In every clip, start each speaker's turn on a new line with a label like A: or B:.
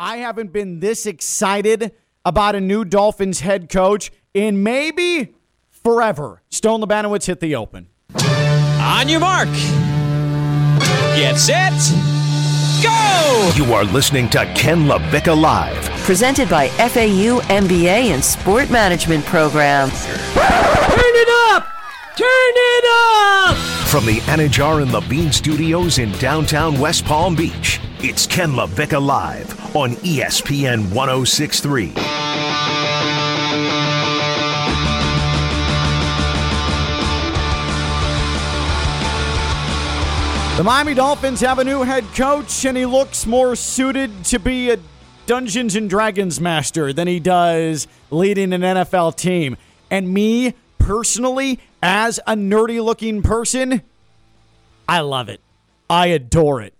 A: I haven't been this excited about a new Dolphins head coach in maybe forever. Stone Labanowitz hit the open.
B: On your mark. Get set. Go!
C: You are listening to Ken LaVicka Live.
D: Presented by FAU MBA and Sport Management Program.
E: Turn it up! Turn it up!
C: From the Anidjar and Levine Studios in downtown West Palm Beach, it's Ken LaVicka Live on ESPN 1063.
A: The Miami Dolphins have a new head coach, and he looks more suited to be a Dungeons and Dragons master than he does leading an NFL team. And me, personally, as a nerdy looking person, I love it. I adore it.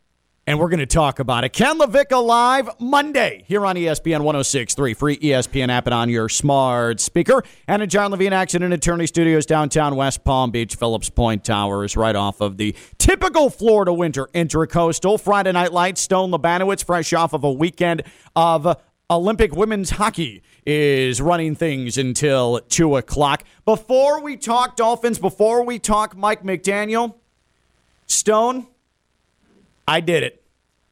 A: And we're going to talk about it. Ken LaVicka Live Monday here on ESPN 1063. Free ESPN app and on your smart speaker. And at John Levine Accident Attorney Studios, downtown West Palm Beach, Phillips Point Towers, right off of the typical Florida winter intracoastal. Friday Night Lights, Stone Labanowitz, fresh off of a weekend of Olympic women's hockey is running things until 2 o'clock. Before we talk Dolphins, before we talk Mike McDaniel, Stone, I did it.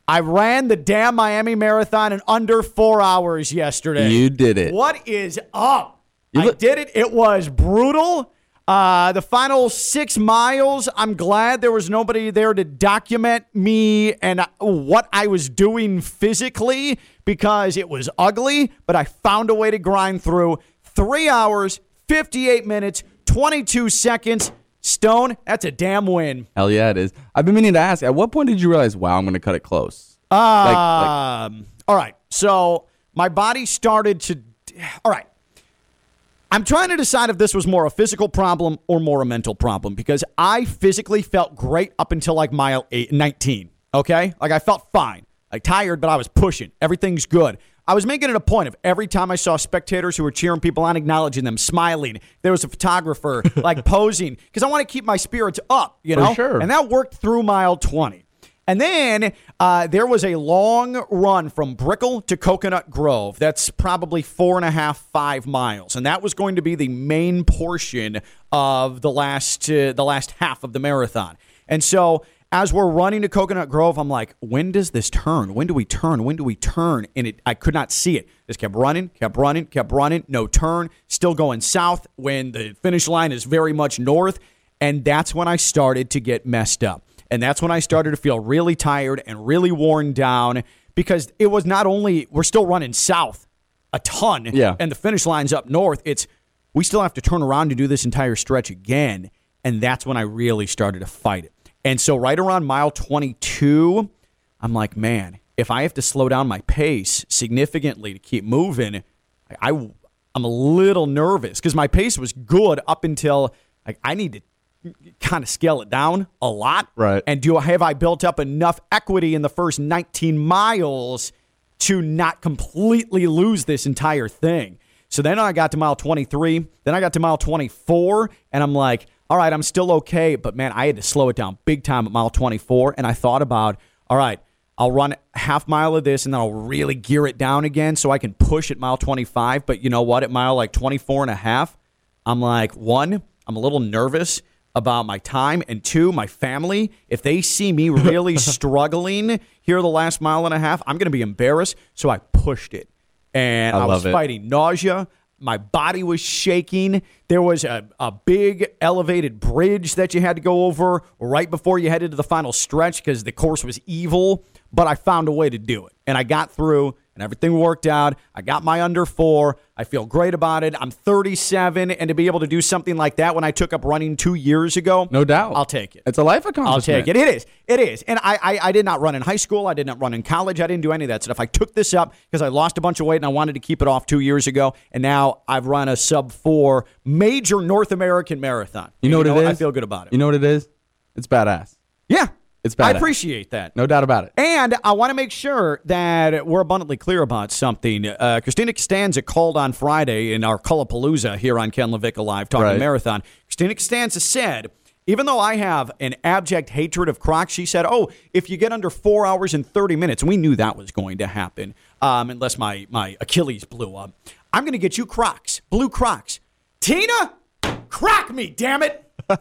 A: I ran the damn Miami Marathon in under four hours yesterday.
F: You did it.
A: What is up?
F: You
A: I
F: look-
A: did it. It was brutal. Uh, the final six miles, I'm glad there was nobody there to document me and uh, what I was doing physically because it was ugly, but I found a way to grind through three hours, 58 minutes, 22 seconds. Stone, that's a damn win.
F: Hell yeah, it is. I've been meaning to ask. At what point did you realize, wow, I'm going to cut it close? Like- like-
A: Um, all right. So my body started to. All right. I'm trying to decide if this was more a physical problem or more a mental problem because I physically felt great up until like mile eight, 19. Okay. Like I felt fine. Like tired, but I was pushing. Everything's good. I was making it a point of every time I saw spectators who were cheering people on, acknowledging them, smiling. There was a photographer like posing because I want to keep my spirits up, you know?
F: sure.
A: And that worked through mile 20. And then uh, there was a long run from Brickell to Coconut Grove. That's probably four and a half, five miles, and that was going to be the main portion of the last uh, the last half of the marathon. And so, as we're running to Coconut Grove, I'm like, when does this turn? When do we turn? When do we turn? And it, I could not see it. Just kept running, kept running, kept running. No turn. Still going south when the finish line is very much north. And that's when I started to get messed up. And that's when I started to feel really tired and really worn down because it was not only, we're still running south a ton.
F: Yeah.
A: And the finish line's up north. It's, we still have to turn around to do this entire stretch again. And that's when I really started to fight it. And so right around mile 22, I'm like, man, if I have to slow down my pace significantly to keep moving, I, I I'm a little nervous because my pace was good up until like I need to kind of scale it down a lot.
F: Right.
A: And do I have I built up enough equity in the first 19 miles to not completely lose this entire thing? So then I got to mile 23, then I got to mile 24, and I'm like, all right, I'm still okay, but man, I had to slow it down big time at mile 24, and I thought about, all right, I'll run half mile of this and then I'll really gear it down again so I can push at mile 25. But you know what? At mile like 24 and a half, I'm like, one, I'm a little nervous about my time. And two, my family. If they see me really struggling here the last mile and a half, I'm going to be embarrassed. So I pushed it. And
F: I
A: I, was
F: it.
A: fighting nausea. My body was shaking. There was a, a big elevated bridge that you had to go over right before you headed to the final stretch because the course was evil. But I found a way to do it. And I got through and everything worked out. I got my under four. I feel great about it. I'm 37. And to be able to do something like that when I took up running two years ago,
F: No doubt.
A: I'll take it.
F: It's a life accomplishment.
A: I'll take it. It is. It is. And I, I, I did not run in high school. I did not run in college. I didn't do any of that stuff. I took this up because I lost a bunch of weight and I wanted to keep it off two years ago. And now I've run a sub four major North American marathon.
F: You know what it is?
A: I feel good about it.
F: You know what it is? It's badass.
A: yeah.
F: It's
A: I appreciate that.
F: No doubt about it.
A: And I want to make sure that we're abundantly clear about something. Uh, Christina Costanza called on Friday in our Cullapalooza here on Ken Levick Live talking
F: Right.
A: marathon. Christina Costanza said, even though I have an abject hatred of Crocs, she said, oh, if you get under four hours and 30 minutes, we knew that was going to happen. um, unless my, my Achilles blew up. I'm going to get you Crocs, blue Crocs. Tina, crock me, damn it.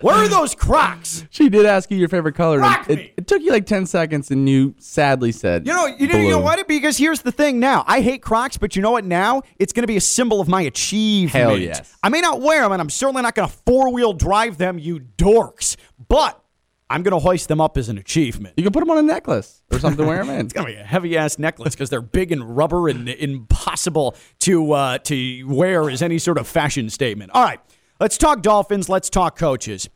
A: Where are those Crocs?
F: She did ask you your favorite color.
A: Rock
F: it,
A: me.
F: it took you like 10 seconds and you sadly said
A: You know, you know, you know what? Because here's the thing now. I hate Crocs, but you know what now? It's going to be a symbol of my achievement.
F: Hell yes.
A: I may not wear them, and I'm certainly not going to four wheel drive them, you dorks, but I'm going to hoist them up as an achievement.
F: You can put them on a necklace or something. wear them in.
A: It's gonna be a heavy ass necklace because they're big and rubber and impossible to uh, to wear as any sort of fashion statement. All right, let's talk Dolphins. Let's talk coaches.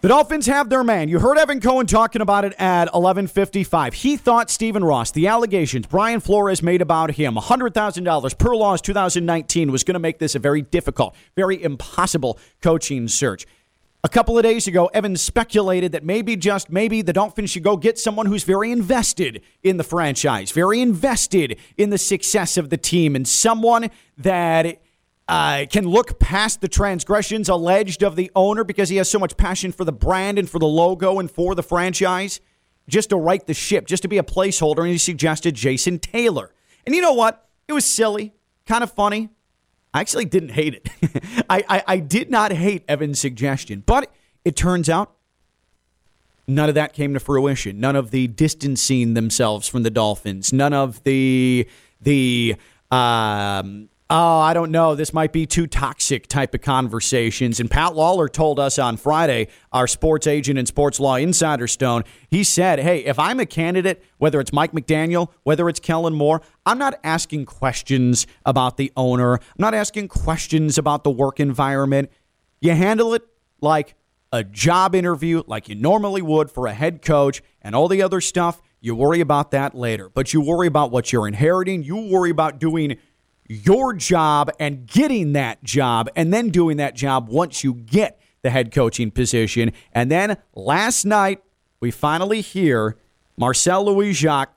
A: The Dolphins have their man. You heard Evan Cohen talking about it at 11:55. He thought Stephen Ross, the allegations Brian Flores made about him, $100,000 per loss 2019 was going to make this a very difficult, very impossible coaching search. A couple of days ago, Evan speculated that maybe just maybe the Dolphins should go get someone who's very invested in the franchise, very invested in the success of the team, and someone that uh, can look past the transgressions alleged of the owner because he has so much passion for the brand and for the logo and for the franchise, just to right the ship, just to be a placeholder. And he suggested Jason Taylor. And you know what? It was silly, kind of funny. I actually didn't hate it. I, I, I did not hate Evan's suggestion, but it turns out none of that came to fruition. None of the distancing themselves from the Dolphins. None of the the um, oh, I don't know, this might be too toxic type of conversations. And Pat Lawler told us on Friday, our sports agent and sports law insider Stone, he said, hey, if I'm a candidate, whether it's Mike McDaniel, whether it's Kellen Moore, I'm not asking questions about the owner. I'm not asking questions about the work environment. You handle it like a job interview, like you normally would for a head coach, and all the other stuff. You worry about that later, but you worry about what you're inheriting. You worry about doing your job and getting that job, and then doing that job once you get the head coaching position. And then last night, we finally hear Marcel Louis Jacques,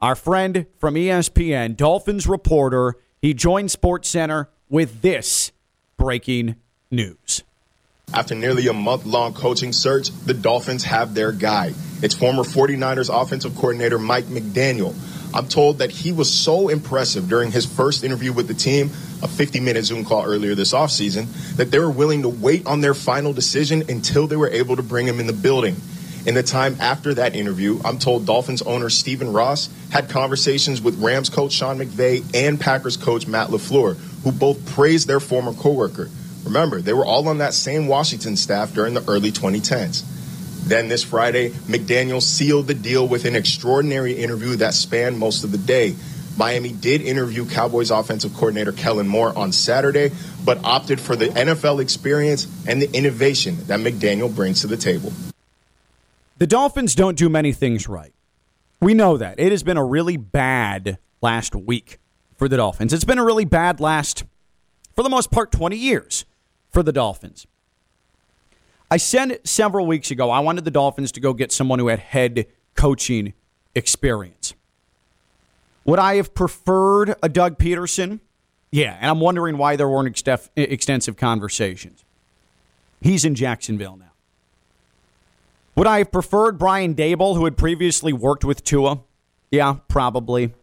A: our friend from ESPN, Dolphins reporter. He joined Sports Center with this breaking news.
G: After nearly a month long coaching search, the Dolphins have their guy. It's former 49ers offensive coordinator Mike McDaniel. I'm told that he was so impressive during his first interview with the team, a 50 minute Zoom call earlier this offseason, that they were willing to wait on their final decision until they were able to bring him in the building. In the time after that interview, I'm told Dolphins owner Stephen Ross had conversations with Rams coach Sean McVay and Packers coach Matt LaFleur, who both praised their former coworker. Remember, they were all on that same Washington staff during the early 2010s. Then this Friday, McDaniel sealed the deal with an extraordinary interview that spanned most of the day. Miami did interview Cowboys offensive coordinator Kellen Moore on Saturday, but opted for the NFL experience and the innovation that McDaniel brings to the table.
A: The Dolphins don't do many things right. We know that. It has been a really bad last week for the Dolphins. It's been a really bad last, for the most part, 20 years for the Dolphins. I said several weeks ago I wanted the Dolphins to go get someone who had head coaching experience. Would I have preferred a Doug Pederson? Yeah, and I'm wondering why there weren't extensive conversations. He's in Jacksonville now. Would I have preferred Brian Daboll, who had previously worked with Tua? Yeah, probably.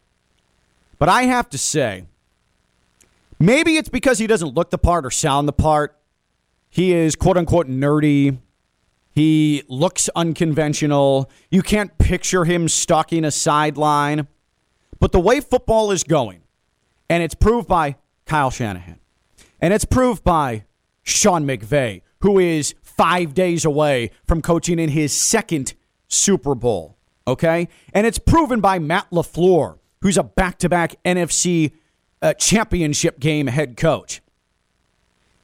A: But I have to say, maybe it's because he doesn't look the part or sound the part. He is quote unquote nerdy. He looks unconventional. You can't picture him stalking a sideline. But the way football is going, and it's proved by Kyle Shanahan, and it's proved by Sean McVay, who is five days away from coaching in his second Super Bowl. Okay? And it's proven by Matt LaFleur, who's a back to back NFC uh, championship game head coach.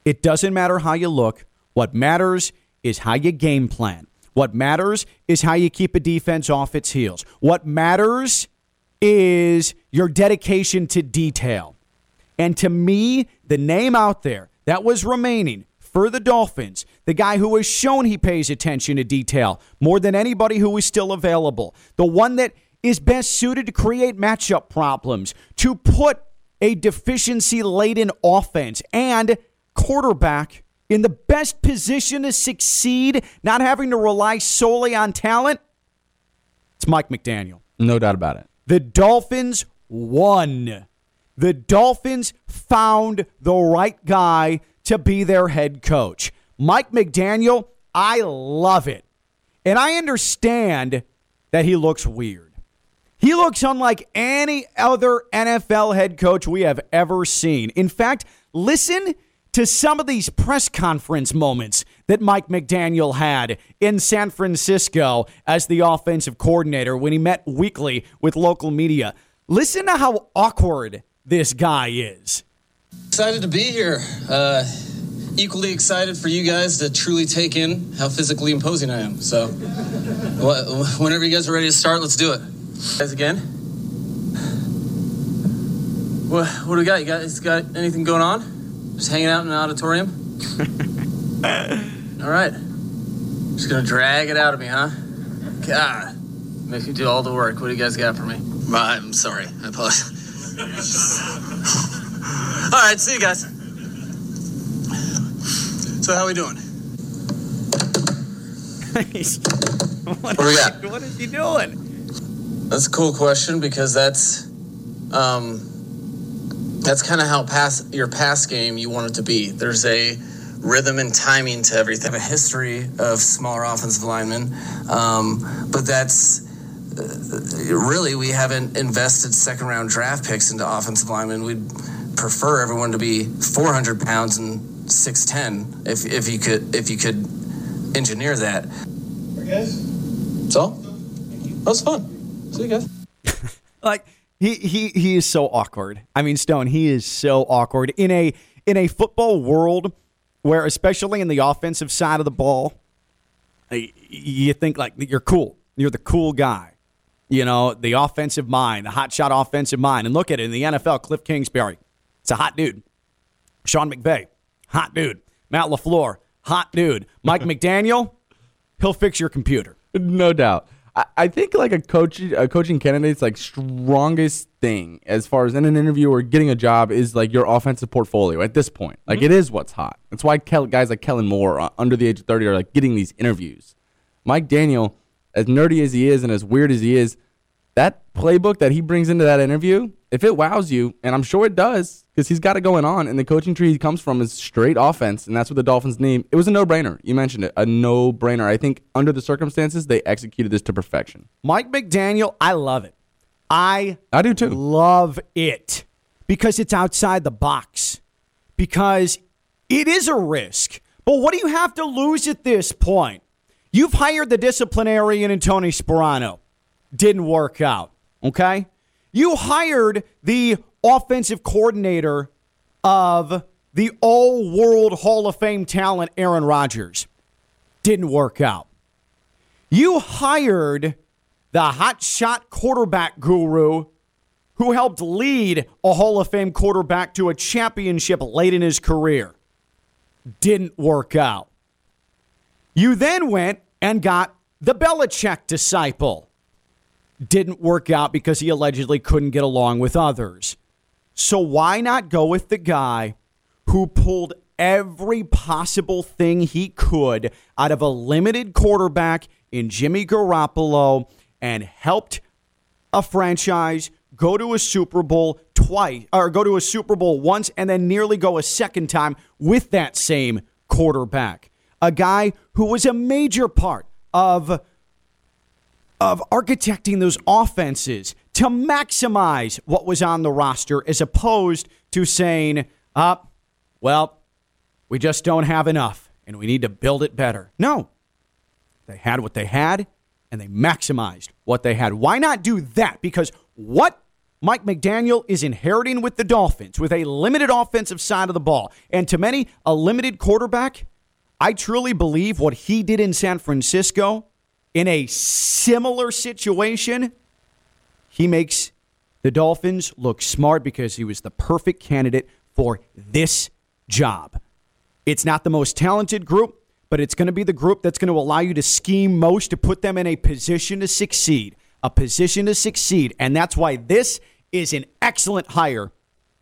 A: It doesn't matter how you look. What matters is how you game plan. What matters is how you keep a defense off its heels. What matters is your dedication to detail. And to me, the name out there that was remaining for the Dolphins, the guy who has shown he pays attention to detail more than anybody who is still available, the one that is best suited to create matchup problems, to put a deficiency laden offense and quarterback in the best position to succeed, not having to rely solely on talent. It's Mike McDaniel.
F: No doubt about it.
A: The Dolphins won. The Dolphins found the right guy to be their head coach. Mike McDaniel, I love it. And I understand that he looks weird. He looks unlike any other NFL head coach we have ever seen. In fact, listen to some of these press conference moments that Mike McDaniel had in San Francisco as the offensive coordinator when he met weekly with local media. Listen to how awkward this guy is.
H: Excited to be here. Uh, equally excited for you guys to truly take in how physically imposing I am. So, whenever you guys are ready to start, let's do it. Guys, again. What, what do we got? You guys got anything going on? Just hanging out in the auditorium? all right. Just gonna drag it out of me, huh? God. Make me do all the work. What do you guys got for me? I'm sorry. I apologize. all right, see you guys. So how we doing?
A: what,
H: what do we got?
A: What is he doing?
H: That's a cool question because that's um, that's kind of how pass your pass game you want it to be. There's a rhythm and timing to everything. A history of smaller offensive linemen, um, but that's uh, really we haven't invested second round draft picks into offensive linemen. We'd prefer everyone to be 400 pounds and 6'10 if if you could if you could engineer that.
I: guys.
H: That's all. That was fun. See you guys.
A: like he he he is so awkward. I mean, Stone, he is so awkward in a in a football world where, especially in the offensive side of the ball, uh, you think like you're cool. You're the cool guy. You know, the offensive mind, the hot shot offensive mind. And look at it in the NFL, Cliff Kingsbury. It's a hot dude. Sean McVay, hot dude. Matt LaFleur, hot dude. Mike McDaniel, he'll fix your computer.
F: No doubt. I think like a coach, a coaching candidate's like strongest thing as far as in an interview or getting a job is like your offensive portfolio at this point. Like mm-hmm. it is what's hot. That's why guys like Kellen Moore uh, under the age of 30 are like getting these interviews. Mike Daniel, as nerdy as he is and as weird as he is, that playbook that he brings into that interview, if it wows you, and I'm sure it does, because he's got it going on, and the coaching tree he comes from is straight offense, and that's what the Dolphins need. It was a no-brainer. You mentioned it, a no-brainer. I think under the circumstances, they executed this to perfection.
A: Mike McDaniel, I love it. I
F: I do too.
A: Love it because it's outside the box. Because it is a risk. But what do you have to lose at this point? You've hired the disciplinarian and Tony Sparano didn't work out. Okay? You hired the offensive coordinator of the all world Hall of Fame talent, Aaron Rodgers. Didn't work out. You hired the hot shot quarterback guru who helped lead a Hall of Fame quarterback to a championship late in his career. Didn't work out. You then went and got the Belichick disciple didn't work out because he allegedly couldn't get along with others. So why not go with the guy who pulled every possible thing he could out of a limited quarterback in Jimmy Garoppolo and helped a franchise go to a Super Bowl twice or go to a Super Bowl once and then nearly go a second time with that same quarterback. A guy who was a major part of of architecting those offenses to maximize what was on the roster as opposed to saying, uh, well, we just don't have enough and we need to build it better. No. They had what they had and they maximized what they had. Why not do that? Because what Mike McDaniel is inheriting with the Dolphins with a limited offensive side of the ball and to many, a limited quarterback. I truly believe what he did in San Francisco in a similar situation, he makes the Dolphins look smart because he was the perfect candidate for this job. It's not the most talented group, but it's going to be the group that's going to allow you to scheme most to put them in a position to succeed. A position to succeed. And that's why this is an excellent hire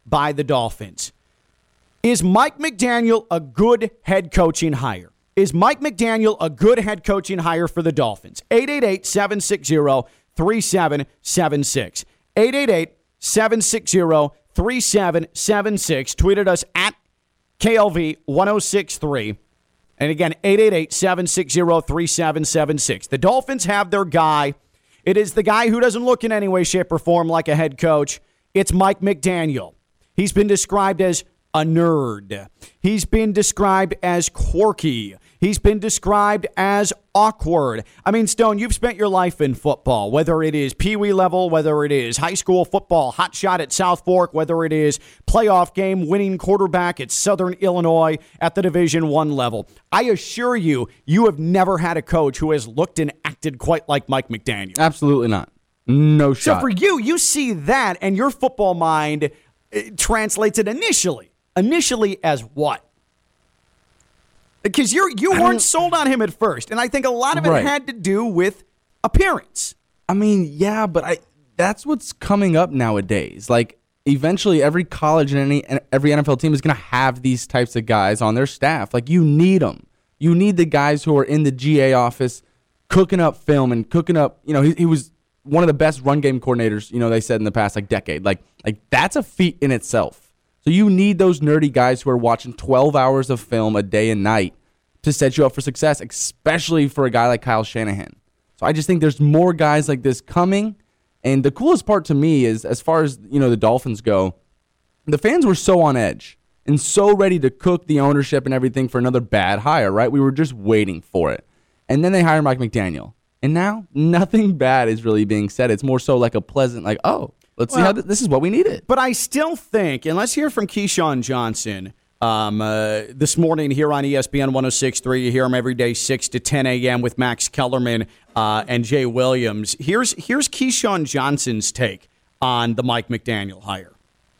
A: by the Dolphins. Is Mike McDaniel a good head coaching hire? Is Mike McDaniel a good head coaching hire for the Dolphins? 888 760 3776. 888 760 3776. Tweeted us at KLV 1063. And again, 888 760 3776. The Dolphins have their guy. It is the guy who doesn't look in any way, shape, or form like a head coach. It's Mike McDaniel. He's been described as a nerd. He's been described as quirky. He's been described as awkward. I mean, Stone, you've spent your life in football, whether it is Pee Wee level, whether it is high school football, hot shot at South Fork, whether it is playoff game winning quarterback at Southern Illinois at the Division One level. I assure you, you have never had a coach who has looked and acted quite like Mike McDaniel.
F: Absolutely not. No shot.
A: So for you, you see that, and your football mind eh, translates it initially. Initially as what? Because you're you weren't sold on him at first, and I think a lot of it
F: Right.
A: had to do with appearance.
F: I mean, yeah, but I that's what's coming up nowadays. Like eventually every college and any and every NFL team is going to have these types of guys on their staff. Like you need them. You need the guys who are in the GA office cooking up film and cooking up, you know, he, he was one of the best run game coordinators, you know, they said in the past like decade. Like like that's a feat in itself. So you need those nerdy guys who are watching 12 hours of film a day and night to set you up for success, especially for a guy like Kyle Shanahan. So I just think there's more guys like this coming. And the coolest part to me is as far as, you know, the Dolphins go, the fans were so on edge and so ready to cook the ownership and everything for another bad hire, right? We were just waiting for it. And then they hire Mike McDaniel. And now nothing bad is really being said. It's more so like a pleasant, like, oh, let's see how th- this is what we needed.
A: But I still think, and let's hear from Keyshawn Johnson um, uh, this morning here on ESPN 1063. You hear him every day, 6 to 10 a.m. with Max Kellerman uh, and Jay Williams. Here's, here's Keyshawn Johnson's take on the Mike McDaniel hire.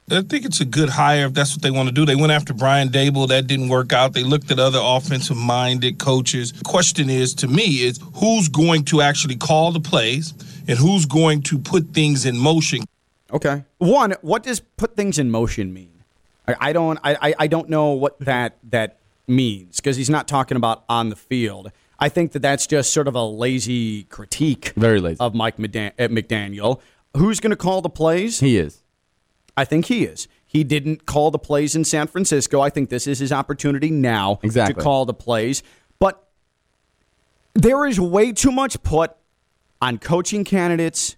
J: I think it's a good hire if that's what they want to do. They went after Brian Daboll. That didn't work out. They looked at other offensive minded coaches. Question is, to me, is who's going to actually call the plays and who's going to put things in motion?
A: Okay. One, what does put things in motion mean? I, I don't. I, I- don't know what that that means because he's not talking about on the field. I think that that's just sort of a lazy critique,
F: Very lazy.
A: of Mike McDan- uh, McDaniel. Who's going to call the plays?
F: He is.
A: I think he is. He didn't call the plays in San Francisco. I think this is his opportunity now
F: Exactly.
A: to call the plays. But there is way too much put on coaching candidates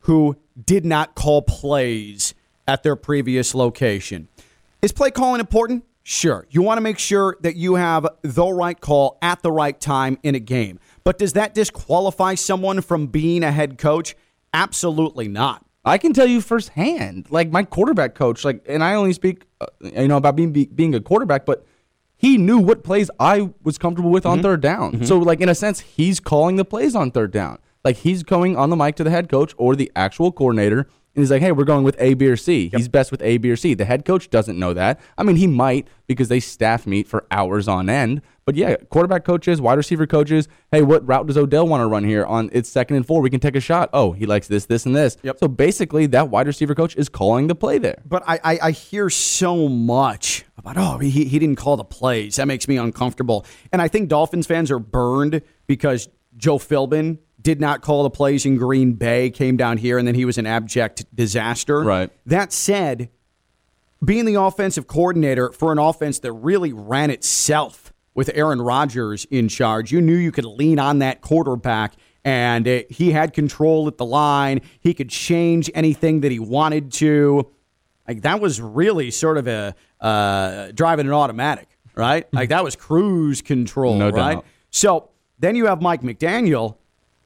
A: who did not call plays at their previous location. Is play calling important? Sure. You want to make sure that you have the right call at the right time in a game. But does that disqualify someone from being a head coach? Absolutely not.
F: I can tell you firsthand, like my quarterback coach, like, and I only speak, uh, you know, about being be, being a quarterback, but he knew what plays I was comfortable with on third down. So, like in a sense, he's calling the plays on third down. Like he's going on the mic to the head coach or the actual coordinator, and he's like, "Hey, we're going with A, B, or C. He's best with A, B, or C." The head coach doesn't know that. I mean, he might because they staff meet for hours on end. But yeah, quarterback coaches, wide receiver coaches. Hey, what route does Odell want to run here on? It's second and four. We can take a shot. Oh, he likes this, this, and this.
A: Yep.
F: So basically, that wide receiver coach is calling the play there.
A: But I, I, I hear so much about, oh, he, he didn't call the plays. That makes me uncomfortable. And I think Dolphins fans are burned because Joe Philbin did not call the plays in Green Bay, came down here, and then he was an abject disaster.
F: Right.
A: That said, being the offensive coordinator for an offense that really ran itself with Aaron Rodgers in charge, you knew you could lean on that quarterback and uh, he had control at the line. He could change anything that he wanted to. Like that was really sort of a uh, driving an automatic, right? Like that was cruise control,
F: No
A: right?
F: doubt.
A: So then you have Mike McDaniel,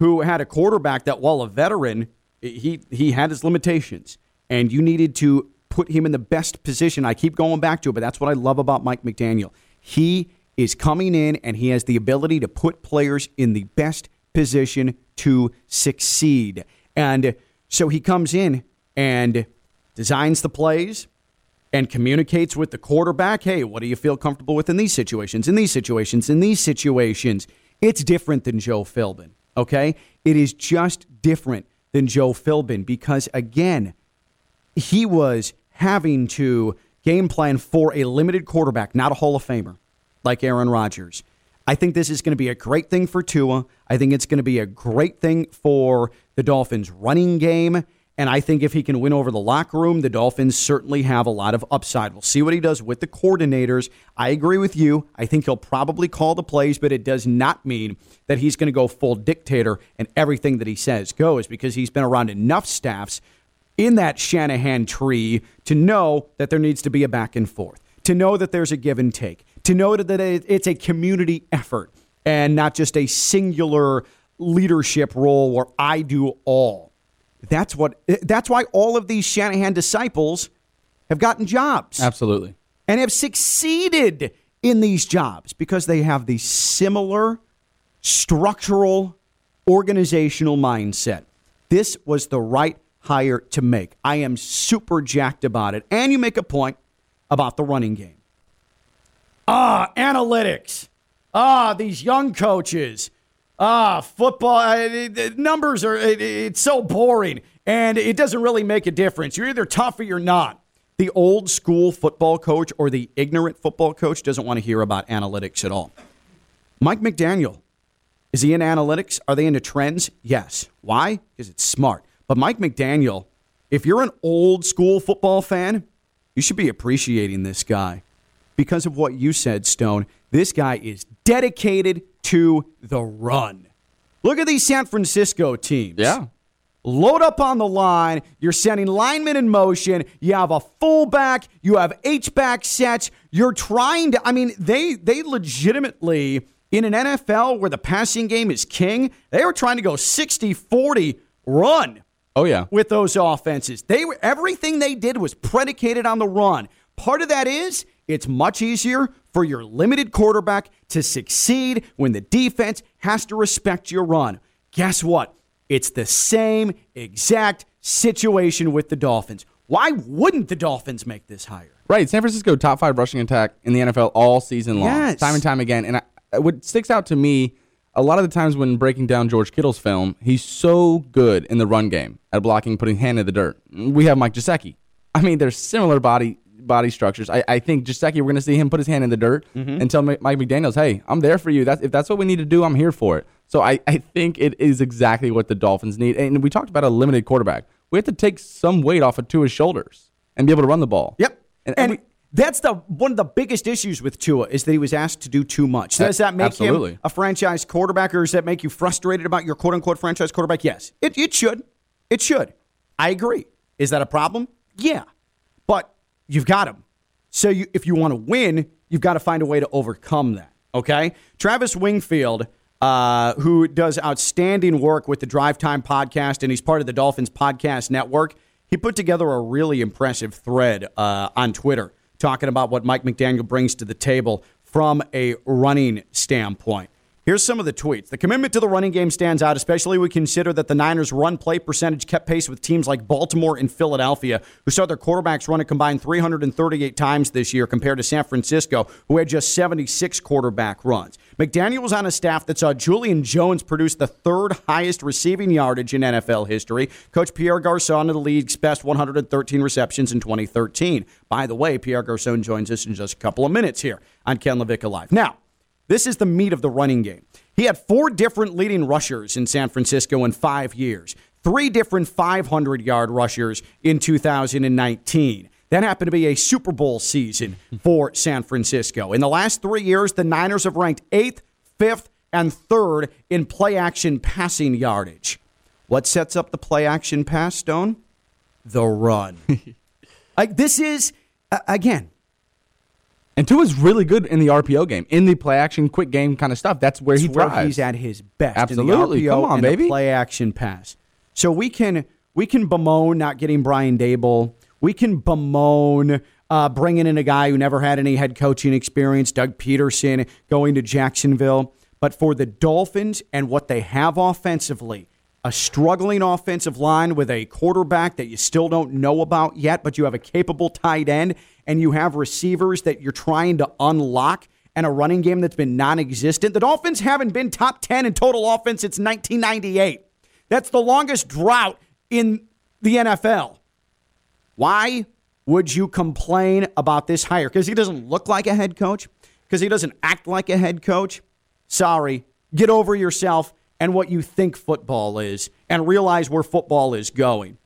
A: who had a quarterback that, while a veteran, he he had his limitations, and you needed to put him in the best position. I keep going back to it, but that's what I love about Mike McDaniel. He is coming in, and he has the ability to put players in the best position to succeed. And so he comes in and designs the plays and communicates with the quarterback hey, what do you feel comfortable with in these situations, in these situations, in these situations? It's different than Joe Philbin, okay? It is just different than Joe Philbin because, again, he was having to game plan for a limited quarterback, not a Hall of Famer like Aaron Rodgers. I think this is going to be a great thing for Tua. I think it's going to be a great thing for the Dolphins' running game. And I think if he can win over the locker room, the Dolphins certainly have a lot of upside. We'll see what he does with the coordinators. I agree with you. I think he'll probably call the plays, but it does not mean that he's going to go full dictator and everything that he says goes because he's been around enough staffs in that Shanahan tree to know that there needs to be a back and forth, to know that there's a give and take, to know that it's a community effort and not just a singular leadership role where I do all. That's what that's why all of these Shanahan disciples have gotten jobs.
F: Absolutely.
A: And have succeeded in these jobs because they have the similar structural organizational mindset. This was the right hire to make. I am super jacked about it. And you make a point about the running game. Ah, analytics. Ah, these young coaches ah, football, uh, numbers are, it, it's so boring and it doesn't really make a difference. You're either tough or you're not. The old school football coach or the ignorant football coach doesn't want to hear about analytics at all. Mike McDaniel, is he in analytics? Are they into trends? Yes. Why? Because it's smart. But Mike McDaniel, if you're an old school football fan, you should be appreciating this guy because of what you said, Stone. This guy is dedicated to the run. Look at these San Francisco teams.
F: Yeah.
A: Load up on the line. You're sending linemen in motion. You have a fullback. You have H back sets. You're trying to. I mean, they they legitimately in an NFL where the passing game is king. They were trying to go 60-40 run.
F: Oh yeah.
A: With those offenses, they were everything they did was predicated on the run. Part of that is it's much easier for your limited quarterback to succeed when the defense has to respect your run. Guess what? It's the same exact situation with the Dolphins. Why wouldn't the Dolphins make this hire?
F: Right. San Francisco top five rushing attack in the NFL all season long,
A: yes.
F: time and time again. And I, what sticks out to me a lot of the times when breaking down George Kittle's film, he's so good in the run game at blocking, putting hand in the dirt. We have Mike Gesicki. I mean, they're similar body body structures. I, I think Gesicki, we're going to see him put his hand in the dirt mm-hmm. and tell Mike McDaniels, hey, I'm there for you. That's, if that's what we need to do, I'm here for it. So I, I think it is exactly what the Dolphins need. And we talked about a limited quarterback. We have to take some weight off of Tua's shoulders and be able to run the ball.
A: Yep. And, and, and we, that's the one of the biggest issues with Tua is that he was asked to do too much. Does that make Absolutely. him a franchise quarterback, or does that make you frustrated about your quote unquote franchise quarterback? Yes, it, it should. It should. I agree. Is that a problem? Yeah, but you've got him. So you, if you want to win, you've got to find a way to overcome that. Okay? Travis Wingfield, uh, who does outstanding work with the Drive Time podcast, and he's part of the Dolphins Podcast Network, he put together a really impressive thread uh, on Twitter talking about what Mike McDaniel brings to the table from a running standpoint. Here's some of the tweets. The commitment to the running game stands out, especially when we consider that the Niners' run play percentage kept pace with teams like Baltimore and Philadelphia, who saw their quarterbacks run a combined 338 times this year compared to San Francisco, who had just 76 quarterback runs. McDaniel was on a staff that saw Julio Jones produce the third highest receiving yardage in NFL history. Coach Pierre Garcon in the league's best 113 receptions in 2013. By the way, Pierre Garcon joins us in just a couple of minutes here on Ken LaVicka Live. Now, this is the meat of the running game. He had four different leading rushers in San Francisco in five years, three different 500 yard rushers in 2019. That happened to be a Super Bowl season for San Francisco. In the last three years, the Niners have ranked eighth, fifth, and third in play action passing yardage. What sets up the play action pass, Stone? The run. like this is, uh, again,
F: and Tua's really good in the RPO game, in the play action, quick game kind of stuff. That's where
A: That's
F: he thrives.
A: Where he's at his best.
F: Absolutely,
A: come
F: on, baby.
A: play action pass. So we can we can bemoan not getting Brian Daboll. We can bemoan uh, bringing in a guy who never had any head coaching experience, Doug Pederson, going to Jacksonville. But for the Dolphins and what they have offensively, a struggling offensive line with a quarterback that you still don't know about yet, but you have a capable tight end and you have receivers that you're trying to unlock and a running game that's been non existent. The Dolphins haven't been top 10 in total offense since 1998. That's the longest drought in the NFL. Why would you complain about this hire? Because he doesn't look like a head coach? Because he doesn't act like a head coach? Sorry. Get over yourself and what you think football is and realize where football is going.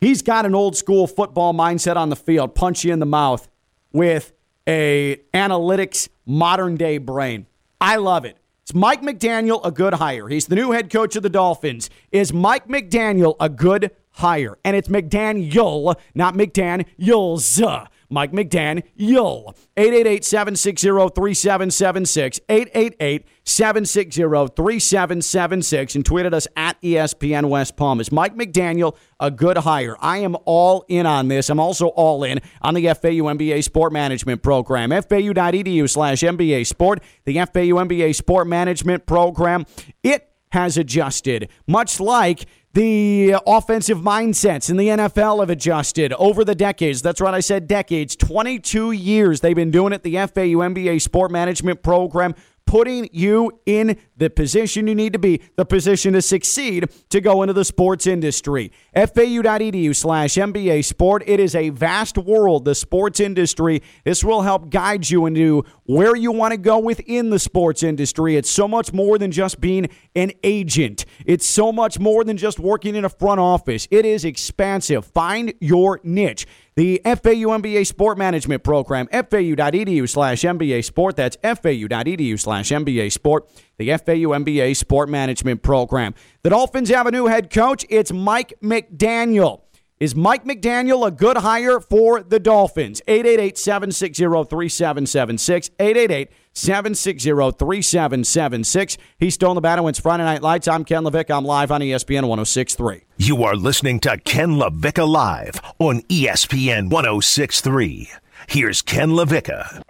A: He's got an old school football mindset on the field, punch you in the mouth with a analytics modern day brain. I love it. Is Mike McDaniel a good hire? He's the new head coach of the Dolphins. Is Mike McDaniel a good hire? And it's McDaniel, not McDaniels. Mike McDaniel. 888-760-3776. 888-760-3776. And tweeted us at ESPN West Palm. Is Mike McDaniel a good hire? I am all in on this. I'm also all in on the FAU MBA Sport Management Program. FAU.edu slash MBA Sport. The FAU MBA Sport Management Program. It has adjusted, much like the offensive mindsets in the NFL have adjusted over the decades. That's right, I said decades. 22 years they've been doing it. The FAU MBA Sport Management Program putting you in the position you need to be, the position to succeed to go into the sports industry. FAU.edu slash MBA Sport. It is a vast world, the sports industry. This will help guide you into where you want to go within the sports industry. It's so much more than just being an agent, it's so much more than just working in a front office. It is expansive. Find your niche. The FAU MBA Sport Management Program, fau.edu slash MBA Sport. That's fau.edu slash MBA Sport. The FAU MBA Sport Management Program. The Dolphins Avenue head coach. It's Mike McDaniel. Is Mike McDaniel a good hire for the Dolphins? 888 760 3776. 888 760 3776. He's still in the battle. It's Friday Night Lights. I'm Ken LaVicka. I'm live on ESPN 1063.
C: You are listening to Ken LaVicka Live on ESPN 1063. Here's Ken LaVicka.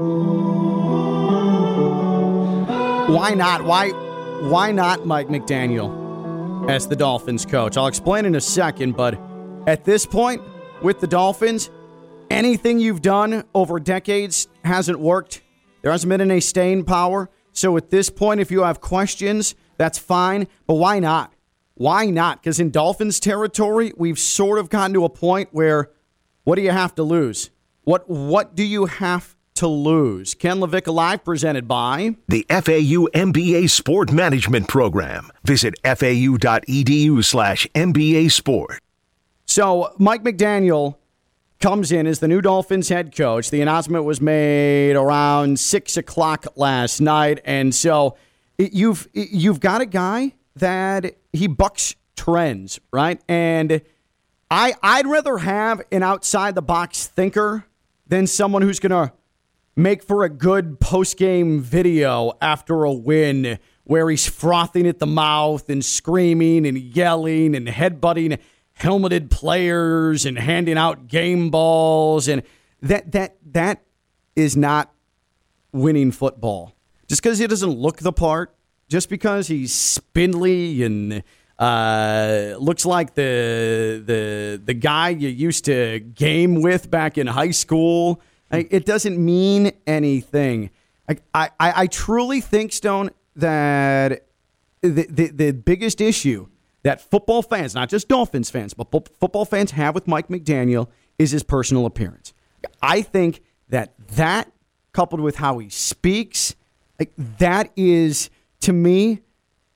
A: Why not? Why why not Mike McDaniel as the Dolphins coach? I'll explain in a second, but at this point with the Dolphins, anything you've done over decades hasn't worked. There hasn't been any staying power. So at this point, if you have questions, that's fine. But why not? Why not? Because in Dolphins territory, we've sort of gotten to a point where what do you have to lose? What what do you have to lose? Ken LaVicka Live presented by
C: The FAU MBA Sport Management Program. Visit fau.edu slash MBA Sport.
A: So Mike McDaniel comes in as the new Dolphins head coach. The announcement was made around six o'clock last night, and so you've you've got a guy that he bucks trends, right? And I I'd rather have an outside the box thinker than someone who's gonna make for a good post game video after a win where he's frothing at the mouth and screaming and yelling and headbutting helmeted players and handing out game balls and that that that is not winning football. Just because he doesn't look the part, just because he's spindly and uh, looks like the the the guy you used to game with back in high school, it doesn't mean anything. I, I, I truly think Stone that the, the the biggest issue that football fans, not just Dolphins fans, but football fans have with Mike McDaniel is his personal appearance. I think that that coupled with how he speaks, like that is to me,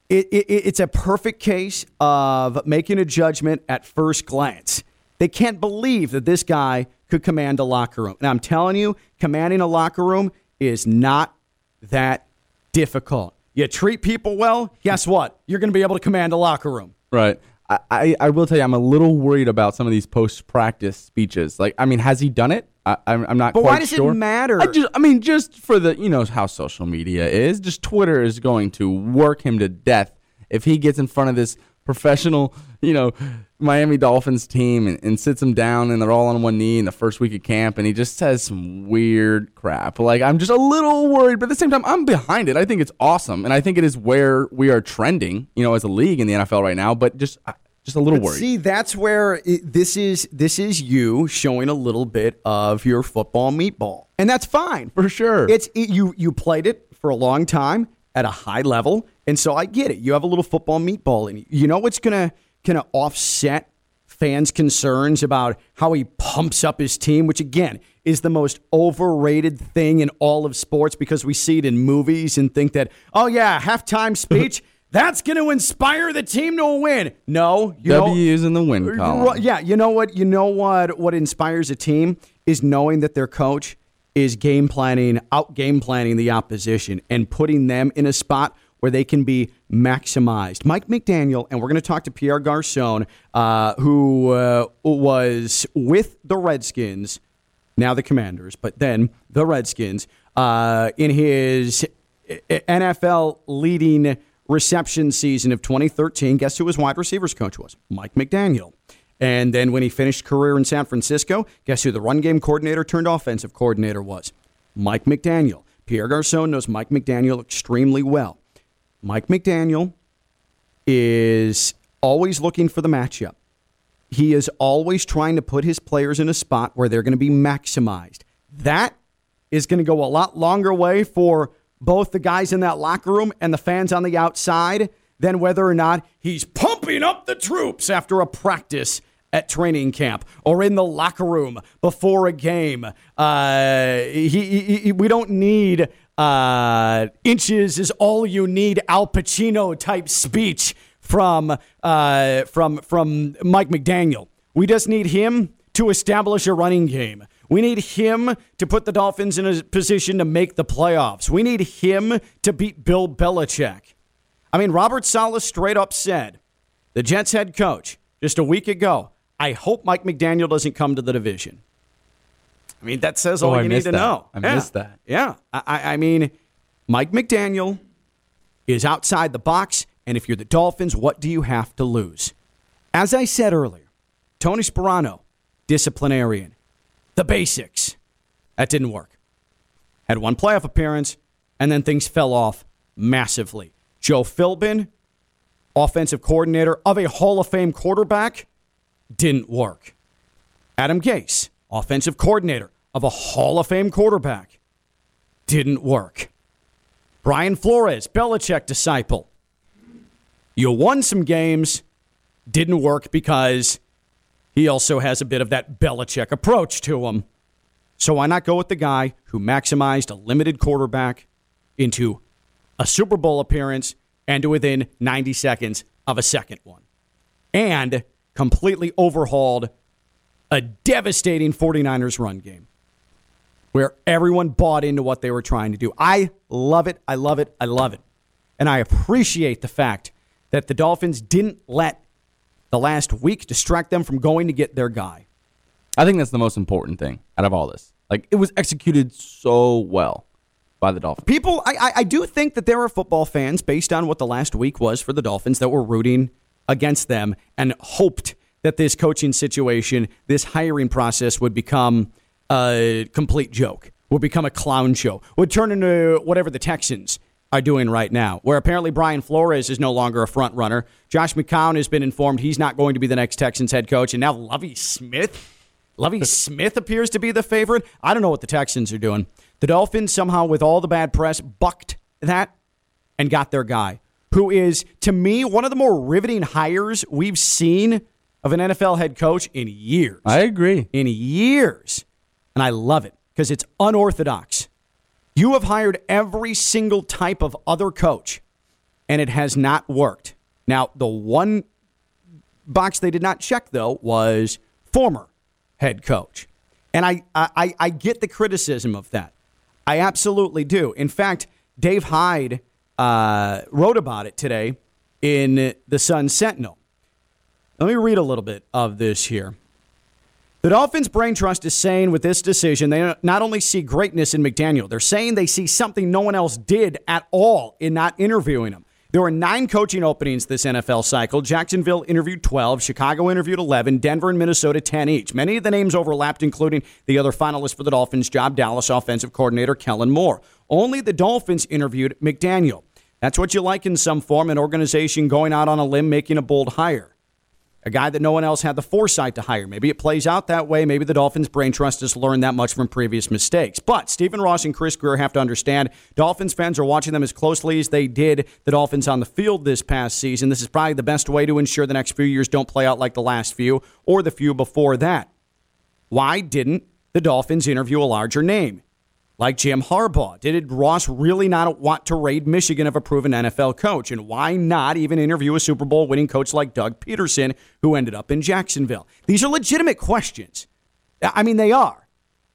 A: it, it, it's a perfect case of making a judgment at first glance. They can't believe that this guy could command a locker room. And I'm telling you, commanding a locker room is not that difficult. You treat people well, guess what? You're going to be able to command a locker room.
F: Right. I, I, I will tell you, I'm a little worried about some of these post practice speeches. Like, I mean, has he done it? I, I'm, I'm not
A: But why does it matter?
F: I just, I mean, just for the, you know, how social media is, just Twitter is going to work him to death if he gets in front of this professional, you know, Miami Dolphins team and, and sits them down and they're all on one knee in the first week of camp and he just says some weird crap. Like, I'm just a little worried, but at the same time, I'm behind it. I think it's awesome. And I think it is where we are trending, you know, as a league in the NFL right now, but just, uh, just a little
A: But
F: worried.
A: See, that's where it, this is. This is you showing a little bit of your football meatball, and that's fine
F: for sure.
A: It's it, you. You played it for a long time at a high level, and so I get it. You have a little football meatball in you. You know what's gonna gonna offset fans' concerns about how he pumps up his team, which again is the most overrated thing in all of sports because we see it in movies and think that, oh yeah, halftime speech. That's going to inspire the team to win. No, you know,
F: W's in the win column.
A: Yeah, you know what? You know what? What inspires a team is knowing that their coach is game planning, out game planning the opposition, and putting them in a spot where they can be maximized. Mike McDaniel, and we're going to talk to Pierre Garcon, uh, who uh, was with the Redskins, now the Commanders, but then the Redskins, uh, in his NFL leading reception season of 2013. Guess who his wide receivers coach was? Mike McDaniel. And then when he finished career in San Francisco, guess who the run game coordinator turned offensive coordinator was? Mike McDaniel. Pierre Garcon knows Mike McDaniel extremely well. Mike McDaniel is always looking for the matchup. He is always trying to put his players in a spot where they're going to be maximized. That is going to go a lot longer way for both the guys in that locker room and the fans on the outside than whether or not he's pumping up the troops after a practice at training camp or in the locker room before a game. Uh, he, he, he- we don't need uh, inches is all you need Al Pacino type speech from uh, from from Mike McDaniel. We just need him to establish a running game. We need him to put the Dolphins in a position to make the playoffs. We need him to beat Bill Belichick. I mean, Robert Saleh straight up said, the Jets head coach, just a week ago, I hope Mike McDaniel doesn't come to the division. I mean, that says
F: Oh,
A: all you need to
F: that.
A: know.
F: I
A: Yeah.
F: missed that.
A: Yeah. I, I I mean, Mike McDaniel is outside the box, and if you're the Dolphins, what do you have to lose? As I said earlier, Tony Sparano, disciplinarian, the basics. That didn't work. Had one playoff appearance, and then things fell off massively. Joe Philbin, offensive coordinator of a Hall of Fame quarterback, didn't work. Adam Gase, offensive coordinator of a Hall of Fame quarterback, didn't work. Brian Flores, Belichick disciple. You won some games, didn't work because he also has a bit of that Belichick approach to him. So why not go with the guy who maximized a limited quarterback into a Super Bowl appearance and to within 90 seconds of a second one? And completely overhauled a devastating 49ers run game where everyone bought into what they were trying to do. I love it. I love it. I love it. And I appreciate the fact that the Dolphins didn't let the last week distract them from going to get their guy.
F: I think that's the most important thing out of all this. Like it was executed so well by the Dolphins.
A: People, I, I, I do think that there are football fans, based on what the last week was for the Dolphins, that were rooting against them and hoped that this coaching situation, this hiring process would become a complete joke, would become a clown show, would turn into whatever the Texans are doing right now, where apparently Brian Flores is no longer a front runner. Josh McCown has been informed he's not going to be the next Texans head coach, and now Lovie Smith. Lovie Smith appears to be the favorite. I don't know what the Texans are doing. The Dolphins somehow, with all the bad press, bucked that and got their guy, who is to me one of the more riveting hires we've seen of an NFL head coach in years.
F: I agree.
A: In years, and I love it because it's unorthodox. You have hired every single type of other coach, and it has not worked. Now, the one box they did not check, though, was former head coach. And I, I, I get the criticism of that. I absolutely do. In fact, Dave Hyde uh, wrote about it today in the Sun Sentinel. Let me read a little bit of this here. The Dolphins' brain trust is saying with this decision, they not only see greatness in McDaniel, they're saying they see something no one else did at all in not interviewing him. There were nine coaching openings this NFL cycle. Jacksonville interviewed 12, Chicago interviewed 11, Denver and Minnesota 10 each. Many of the names overlapped, including the other finalists for the Dolphins' job, Dallas offensive coordinator Kellen Moore. Only the Dolphins interviewed McDaniel. That's what you like in some form, an organization going out on a limb, making a bold hire a guy that no one else had the foresight to hire. Maybe it plays out that way. Maybe the Dolphins' brain trust has learned that much from previous mistakes. But Stephen Ross and Chris Grier have to understand Dolphins fans are watching them as closely as they did the Dolphins on the field this past season. This is probably the best way to ensure the next few years don't play out like the last few or the few before that. Why didn't the Dolphins interview a larger name? Like Jim Harbaugh? Did Ross really not want to raid Michigan of a proven NFL coach? And why not even interview a Super Bowl winning coach like Doug Pederson, who ended up in Jacksonville? These are legitimate questions. I mean, they are.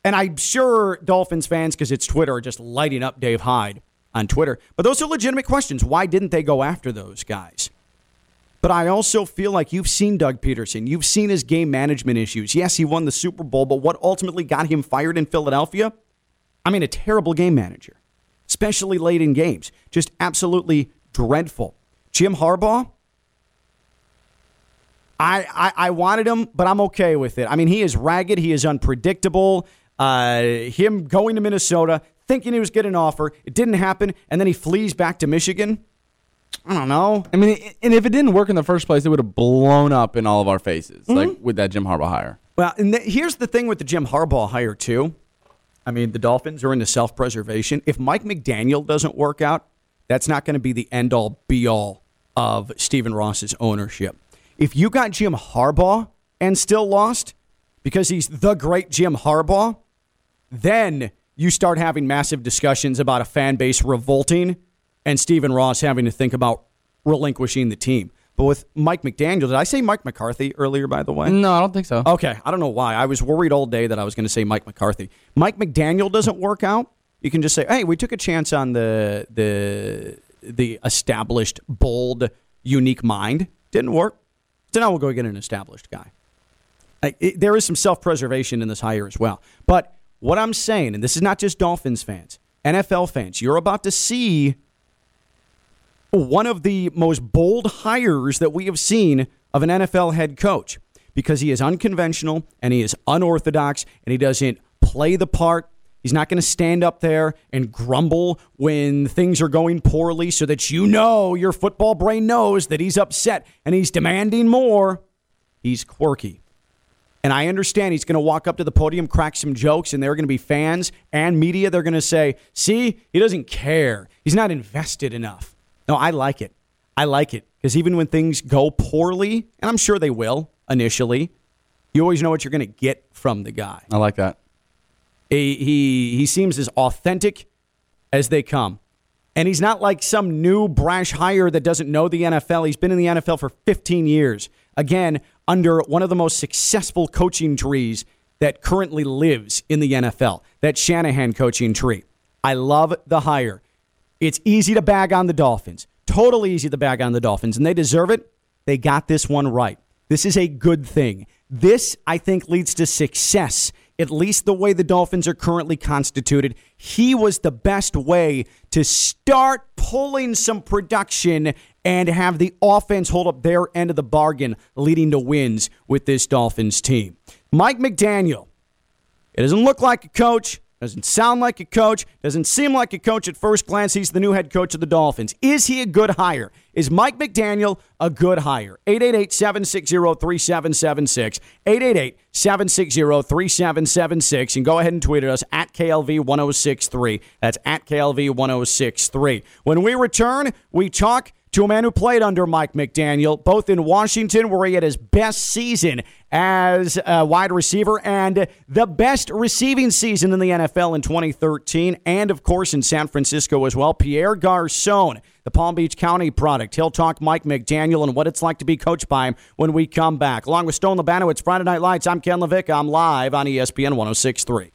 A: And I'm sure Dolphins fans, because it's Twitter, are just lighting up Dave Hyde on Twitter. But those are legitimate questions. Why didn't they go after those guys? But I also feel like you've seen Doug Pederson. You've seen his game management issues. Yes, he won the Super Bowl, but what ultimately got him fired in Philadelphia? I mean, a terrible game manager, especially late in games. Just absolutely dreadful. Jim Harbaugh, I, I, I wanted him, but I'm okay with it. I mean, he is ragged. He is unpredictable. Uh, him going to Minnesota, thinking he was getting an offer, it didn't happen, and then he flees back to Michigan. I don't know.
F: I mean, and if it didn't work in the first place, it would have blown up in all of our faces, mm-hmm. like with that Jim Harbaugh hire.
A: Well, and the, here's the thing with the Jim Harbaugh hire too. I mean, the Dolphins are in the self-preservation. If Mike McDaniel doesn't work out, that's not going to be the end-all, be-all of Stephen Ross's ownership. If you got Jim Harbaugh and still lost because he's the great Jim Harbaugh, then you start having massive discussions about a fan base revolting and Stephen Ross having to think about relinquishing the team. But with Mike McDaniel, did I say Mike McCarthy earlier, by the way?
F: No, I don't think so.
A: Okay. I don't know why. I was worried all day that I was going to say Mike McCarthy. Mike McDaniel doesn't work out. You can just say, hey, we took a chance on the the the established, bold, unique mind. Didn't work. So now we'll go get an established guy. I, it, there is some self preservation in this hire as well. But what I'm saying, and this is not just Dolphins fans, NFL fans, you're about to see one of the most bold hires that we have seen of an NFL head coach because he is unconventional and he is unorthodox and he doesn't play the part. He's not going to stand up there and grumble when things are going poorly so that you know your football brain knows that he's upset and he's demanding more. He's quirky. And I understand he's going to walk up to the podium, crack some jokes, and there are going to be fans and media. They're going to say, see, he doesn't care. He's not invested enough. No, I like it. I like it because even when things go poorly, and I'm sure they will initially, you always know what you're going to get from the guy.
F: I like that.
A: He, he, he seems as authentic as they come. And he's not like some new brash hire that doesn't know the NFL. He's been in the NFL for 15 years. Again, under one of the most successful coaching trees that currently lives in the NFL, that Shanahan coaching tree. I love the hire. It's easy to bag on the Dolphins. Totally easy to bag on the Dolphins, and they deserve it. They got this one right. This is a good thing. This, I think, leads to success, at least the way the Dolphins are currently constituted. He was the best way to start pulling some production and have the offense hold up their end of the bargain, leading to wins with this Dolphins team. Mike McDaniel, it doesn't look like a coach. Doesn't sound like a coach. Doesn't seem like a coach at first glance. He's the new head coach of the Dolphins. Is he a good hire? Is Mike McDaniel a good hire? 888 760 3776. 888 760 3776. And go ahead and tweet at us at KLV 1063. That's at KLV 1063. When we return, we talk to a man who played under Mike McDaniel, both in Washington, where he had his best season as a wide receiver and the best receiving season in the NFL in 2013, and of course in San Francisco as well. Pierre Garcon, the Palm Beach County product. He'll talk Mike McDaniel and what it's like to be coached by him when we come back. Along with Stone Labano, it's Friday Night Lights. I'm Ken LaVicka. I'm live on ESPN 1063.